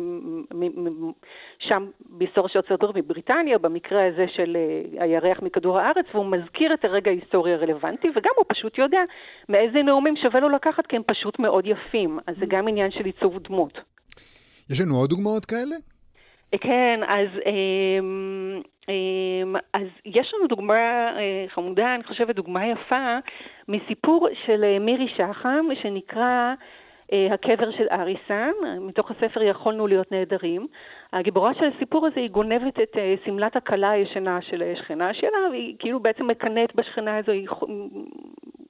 מ, מ, שם בהיסטוריה של ארצות הברית, מבריטניה, במקרה הזה של הירח מכדור הארץ, והוא מזכיר את הרגע ההיסטורי הרלוונטי, וגם הוא פשוט יודע מאיזה נאומים שווה לו לקחת, כי הם פשוט מאוד יפים. אז זה גם עניין של עיצוב דמות. יש לנו עוד דוגמאות כאלה? כן, אז, אמ, אמ, אז יש לנו דוגמה אה, חמודה, אני חושבת דוגמה יפה, מסיפור של אה, מירי שחם, שנקרא אה, הקבר של אריסן, מתוך הספר יכולנו להיות נהדרים. הגיבורה של הסיפור הזה היא גונבת את אה, שמלת הכלה הישנה של אה, שכנה שלה, והיא כאילו בעצם מקנאת בשכנה הזו, היא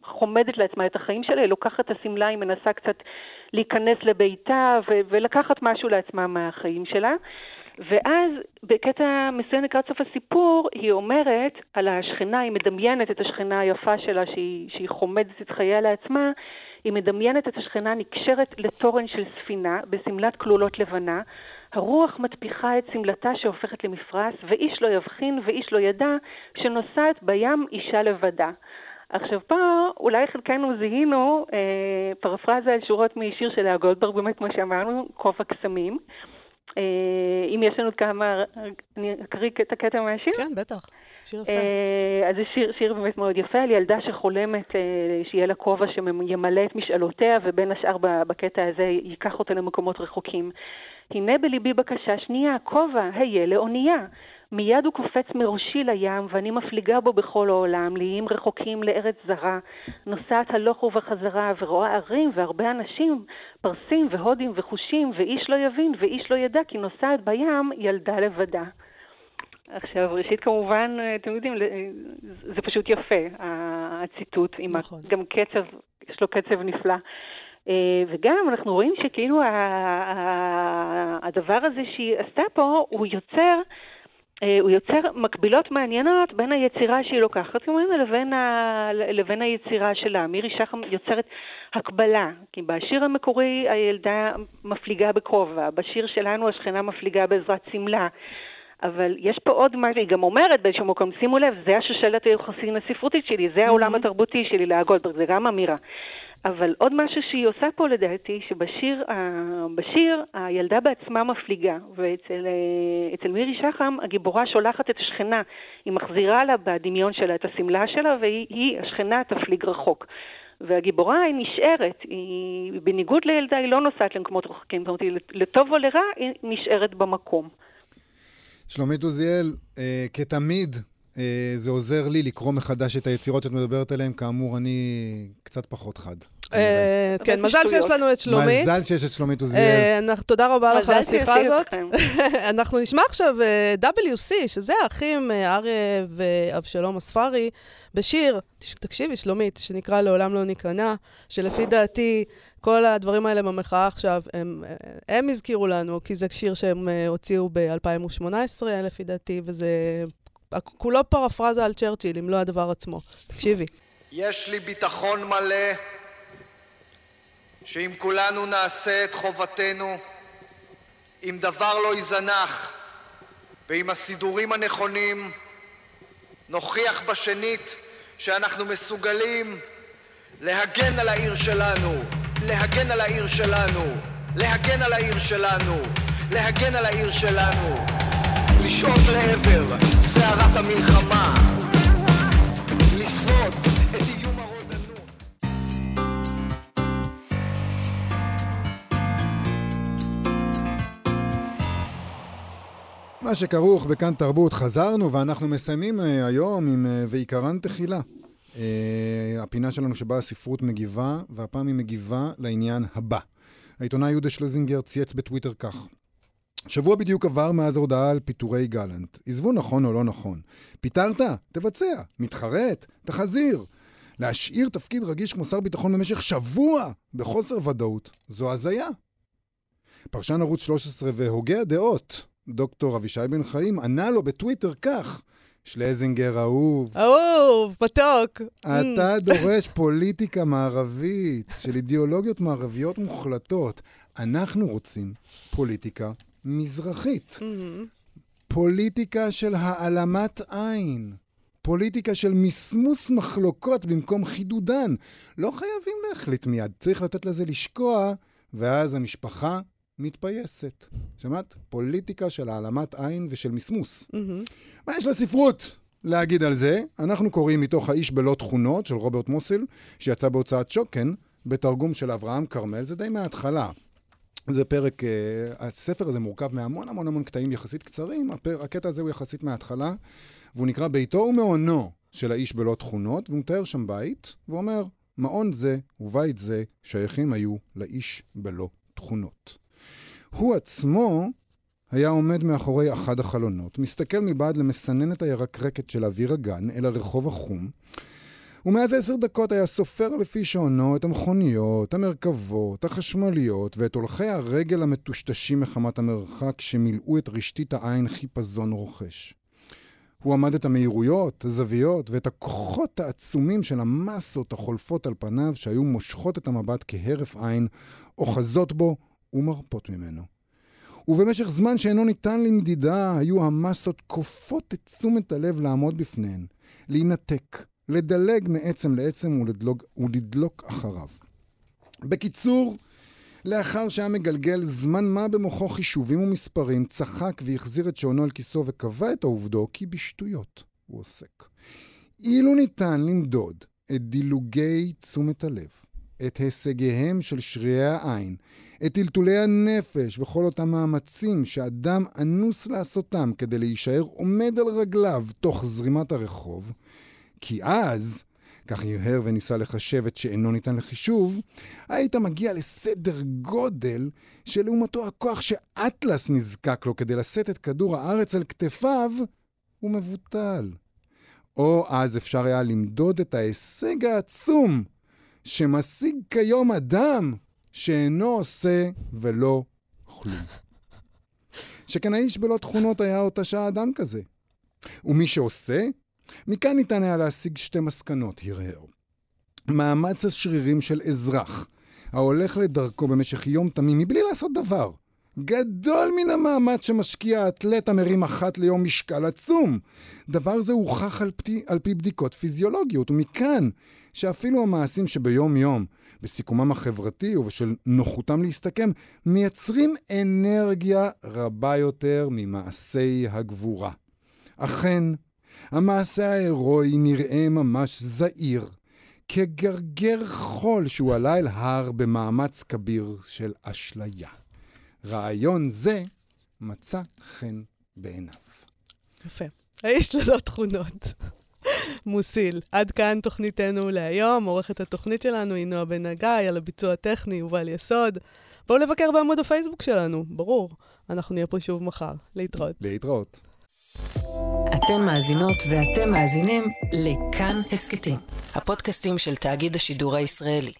חומדת לעצמה את החיים שלה, היא לוקחת את השמלה, היא מנסה קצת להיכנס לביתה ו- ולקחת משהו לעצמה מהחיים שלה. ואז בקטע מסוים לקראת סוף הסיפור, היא אומרת על השכנה, היא מדמיינת את השכנה היפה שלה שהיא, שהיא חומדת את חייה לעצמה, היא מדמיינת את השכנה נקשרת לתורן של ספינה בשמלת כלולות לבנה, הרוח מטפיחה את שמלתה שהופכת למפרש, ואיש לא יבחין ואיש לא ידע שנוסעת בים אישה לבדה. עכשיו פה אולי חלקנו זיהינו אה, פרפרזה על שורות משיר של לאה גולדברג, באמת כמו שאמרנו, כובע קסמים. אה, אם יש לנו כמה, אני אקריא את הקטע מהשיר? כן, בטח. שיר יפה. אה, אז זה שיר, שיר באמת מאוד יפה על ילדה שחולמת אה, שיהיה לה כובע שימלא את משאלותיה, ובין השאר בקטע הזה ייקח אותה למקומות רחוקים. הנה בליבי בקשה שנייה, כובע, היה לאונייה. מיד הוא קופץ מראשי לים, ואני מפליגה בו בכל העולם, לאיים רחוקים לארץ זרה, נוסעת הלוך ובחזרה, ורואה ערים והרבה אנשים, פרסים והודים וחושים, ואיש לא יבין ואיש לא ידע, כי נוסעת בים ילדה לבדה. עכשיו, ראשית כמובן, אתם יודעים, זה פשוט יפה, הציטוט, עם נכון. גם קצב, יש לו קצב נפלא. אה, וגם אנחנו רואים שכאילו הדבר הזה שהיא עשתה פה, הוא יוצר הוא יוצר מקבילות מעניינות בין היצירה שהיא לוקחת כמובן לבין, ה... לבין היצירה שלה. מירי שחם יוצרת הקבלה, כי בשיר המקורי הילדה מפליגה בכובע, בשיר שלנו השכנה מפליגה בעזרת שמלה. אבל יש פה עוד מה, היא גם אומרת באיזשהו מקום, שימו לב, זה השושלת היוחסין הספרותית שלי, זה העולם התרבותי שלי, להגולדברג, זה גם אמירה. אבל עוד משהו שהיא עושה פה לדעתי, שבשיר בשיר, הילדה בעצמה מפליגה, ואצל אה, מירי שחם הגיבורה שולחת את השכנה, היא מחזירה לה בדמיון שלה את השמלה שלה, והיא, השכנה, תפליג רחוק. והגיבורה היא נשארת, היא, בניגוד לילדה, היא לא נוסעת למקומות רחוקים, זאת אומרת, לטוב או לרע, היא נשארת במקום. שלומית עוזיאל, אה, כתמיד, אה, זה עוזר לי לקרוא מחדש את היצירות שאת מדברת עליהן. כאמור, אני קצת פחות חד. אה, כן, מזל שיש לנו את שלומית. מזל שיש את שלומית עוזיאל. אה, תודה רבה לך על השיחה הזאת. אנחנו נשמע עכשיו אה, WC, שזה האחים אריה ואבשלום אספרי, בשיר, תקשיבי, שלומית, שנקרא לעולם לא ניכנע, שלפי דעתי, כל הדברים האלה במחאה עכשיו, הם, הם הזכירו לנו, כי זה שיר שהם הוציאו ב-2018, לפי דעתי, וזה כולו פרפרזה על צ'רצ'יל, אם לא הדבר עצמו. תקשיבי. יש לי ביטחון מלא שאם כולנו נעשה את חובתנו, אם דבר לא ייזנח ועם הסידורים הנכונים, נוכיח בשנית שאנחנו מסוגלים להגן על העיר שלנו, להגן על העיר שלנו, להגן על העיר שלנו, להגן על העיר שלנו, לשאוף לעבר סערת המלחמה, מה שכרוך בכאן תרבות, חזרנו ואנחנו מסיימים אה, היום עם אה, ועיקרן תחילה. אה, הפינה שלנו שבה הספרות מגיבה, והפעם היא מגיבה לעניין הבא. העיתונאי יהודה שלזינגר צייץ בטוויטר כך: שבוע בדיוק עבר מאז ההודעה על פיטורי גלנט. עזבו נכון או לא נכון. פיטרת? תבצע. מתחרט? תחזיר. להשאיר תפקיד רגיש כמו שר ביטחון במשך שבוע בחוסר ודאות, זו הזיה. פרשן ערוץ 13 והוגה הדעות, דוקטור אבישי בן חיים, ענה לו בטוויטר כך: שלזינגר אהוב, אהוב, מתוק. אתה דורש פוליטיקה מערבית של אידיאולוגיות מערביות מוחלטות. אנחנו רוצים פוליטיקה מזרחית. פוליטיקה של העלמת עין. פוליטיקה של מסמוס מחלוקות במקום חידודן. לא חייבים להחליט מיד, צריך לתת לזה לשקוע, ואז המשפחה מתפייסת. שמעת? פוליטיקה של העלמת עין ושל מסמוס. מה יש לספרות להגיד על זה? אנחנו קוראים מתוך האיש בלא תכונות של רוברט מוסיל, שיצא בהוצאת שוקן, בתרגום של אברהם כרמל, זה די מההתחלה. זה פרק, uh, הספר הזה מורכב מהמון המון המון קטעים יחסית קצרים, הפר, הקטע הזה הוא יחסית מההתחלה, והוא נקרא ביתו ומעונו של האיש בלא תכונות, והוא מתאר שם בית, והוא אומר, מעון זה ובית זה שייכים היו לאיש בלא תכונות. הוא עצמו היה עומד מאחורי אחד החלונות, מסתכל מבעד למסננת הירקרקת של אוויר הגן אל הרחוב החום, ומאז עשר דקות היה סופר לפי שעונו את המכוניות, המרכבות, החשמליות ואת הולכי הרגל המטושטשים מחמת המרחק שמילאו את רשתית העין חיפזון רוכש. הוא עמד את המהירויות, הזוויות ואת הכוחות העצומים של המסות החולפות על פניו שהיו מושכות את המבט כהרף עין, אוחזות בו ומרפות ממנו. ובמשך זמן שאינו ניתן למדידה, היו המסות כופות את תשומת הלב לעמוד בפניהן, להינתק, לדלג מעצם לעצם ולדלוג, ולדלוק אחריו. בקיצור, לאחר שהיה מגלגל זמן מה במוחו חישובים ומספרים, צחק והחזיר את שעונו על כיסו וקבע את העובדו כי בשטויות הוא עוסק. אילו ניתן למדוד את דילוגי תשומת הלב, את הישגיהם של שרירי העין, את טלטולי הנפש וכל אותם מאמצים שאדם אנוס לעשותם כדי להישאר עומד על רגליו תוך זרימת הרחוב, כי אז, כך הרהר וניסה לחשב את שאינו ניתן לחישוב, היית מגיע לסדר גודל שלעומתו הכוח שאטלס נזקק לו כדי לשאת את כדור הארץ על כתפיו, הוא מבוטל. או אז אפשר היה למדוד את ההישג העצום שמשיג כיום אדם שאינו עושה ולא כלום. שכן האיש בלא תכונות היה אותה שעה אדם כזה. ומי שעושה, מכאן ניתן היה להשיג שתי מסקנות, הרהר. מאמץ השרירים של אזרח, ההולך לדרכו במשך יום תמים מבלי לעשות דבר, גדול מן המאמץ שמשקיע האתלט המרים אחת ליום משקל עצום. דבר זה הוכח על, פתי, על פי בדיקות פיזיולוגיות, ומכאן שאפילו המעשים שביום-יום, בסיכומם החברתי ובשל נוחותם להסתכם, מייצרים אנרגיה רבה יותר ממעשי הגבורה. אכן, המעשה ההירואי נראה ממש זעיר, כגרגר חול שהוא עלה אל הר במאמץ כביר של אשליה. רעיון זה מצא חן בעיניו. יפה. האיש ללא תכונות. מוסיל. עד כאן תוכניתנו להיום. עורכת התוכנית שלנו היא נועה בן הגיא, על הביצוע הטכני יובל יסוד. בואו לבקר בעמוד הפייסבוק שלנו, ברור. אנחנו נהיה פה שוב מחר. להתראות. להתראות. אתן מאזינות ואתם מאזינים לכאן הסכתים, הפודקאסטים של תאגיד השידור הישראלי.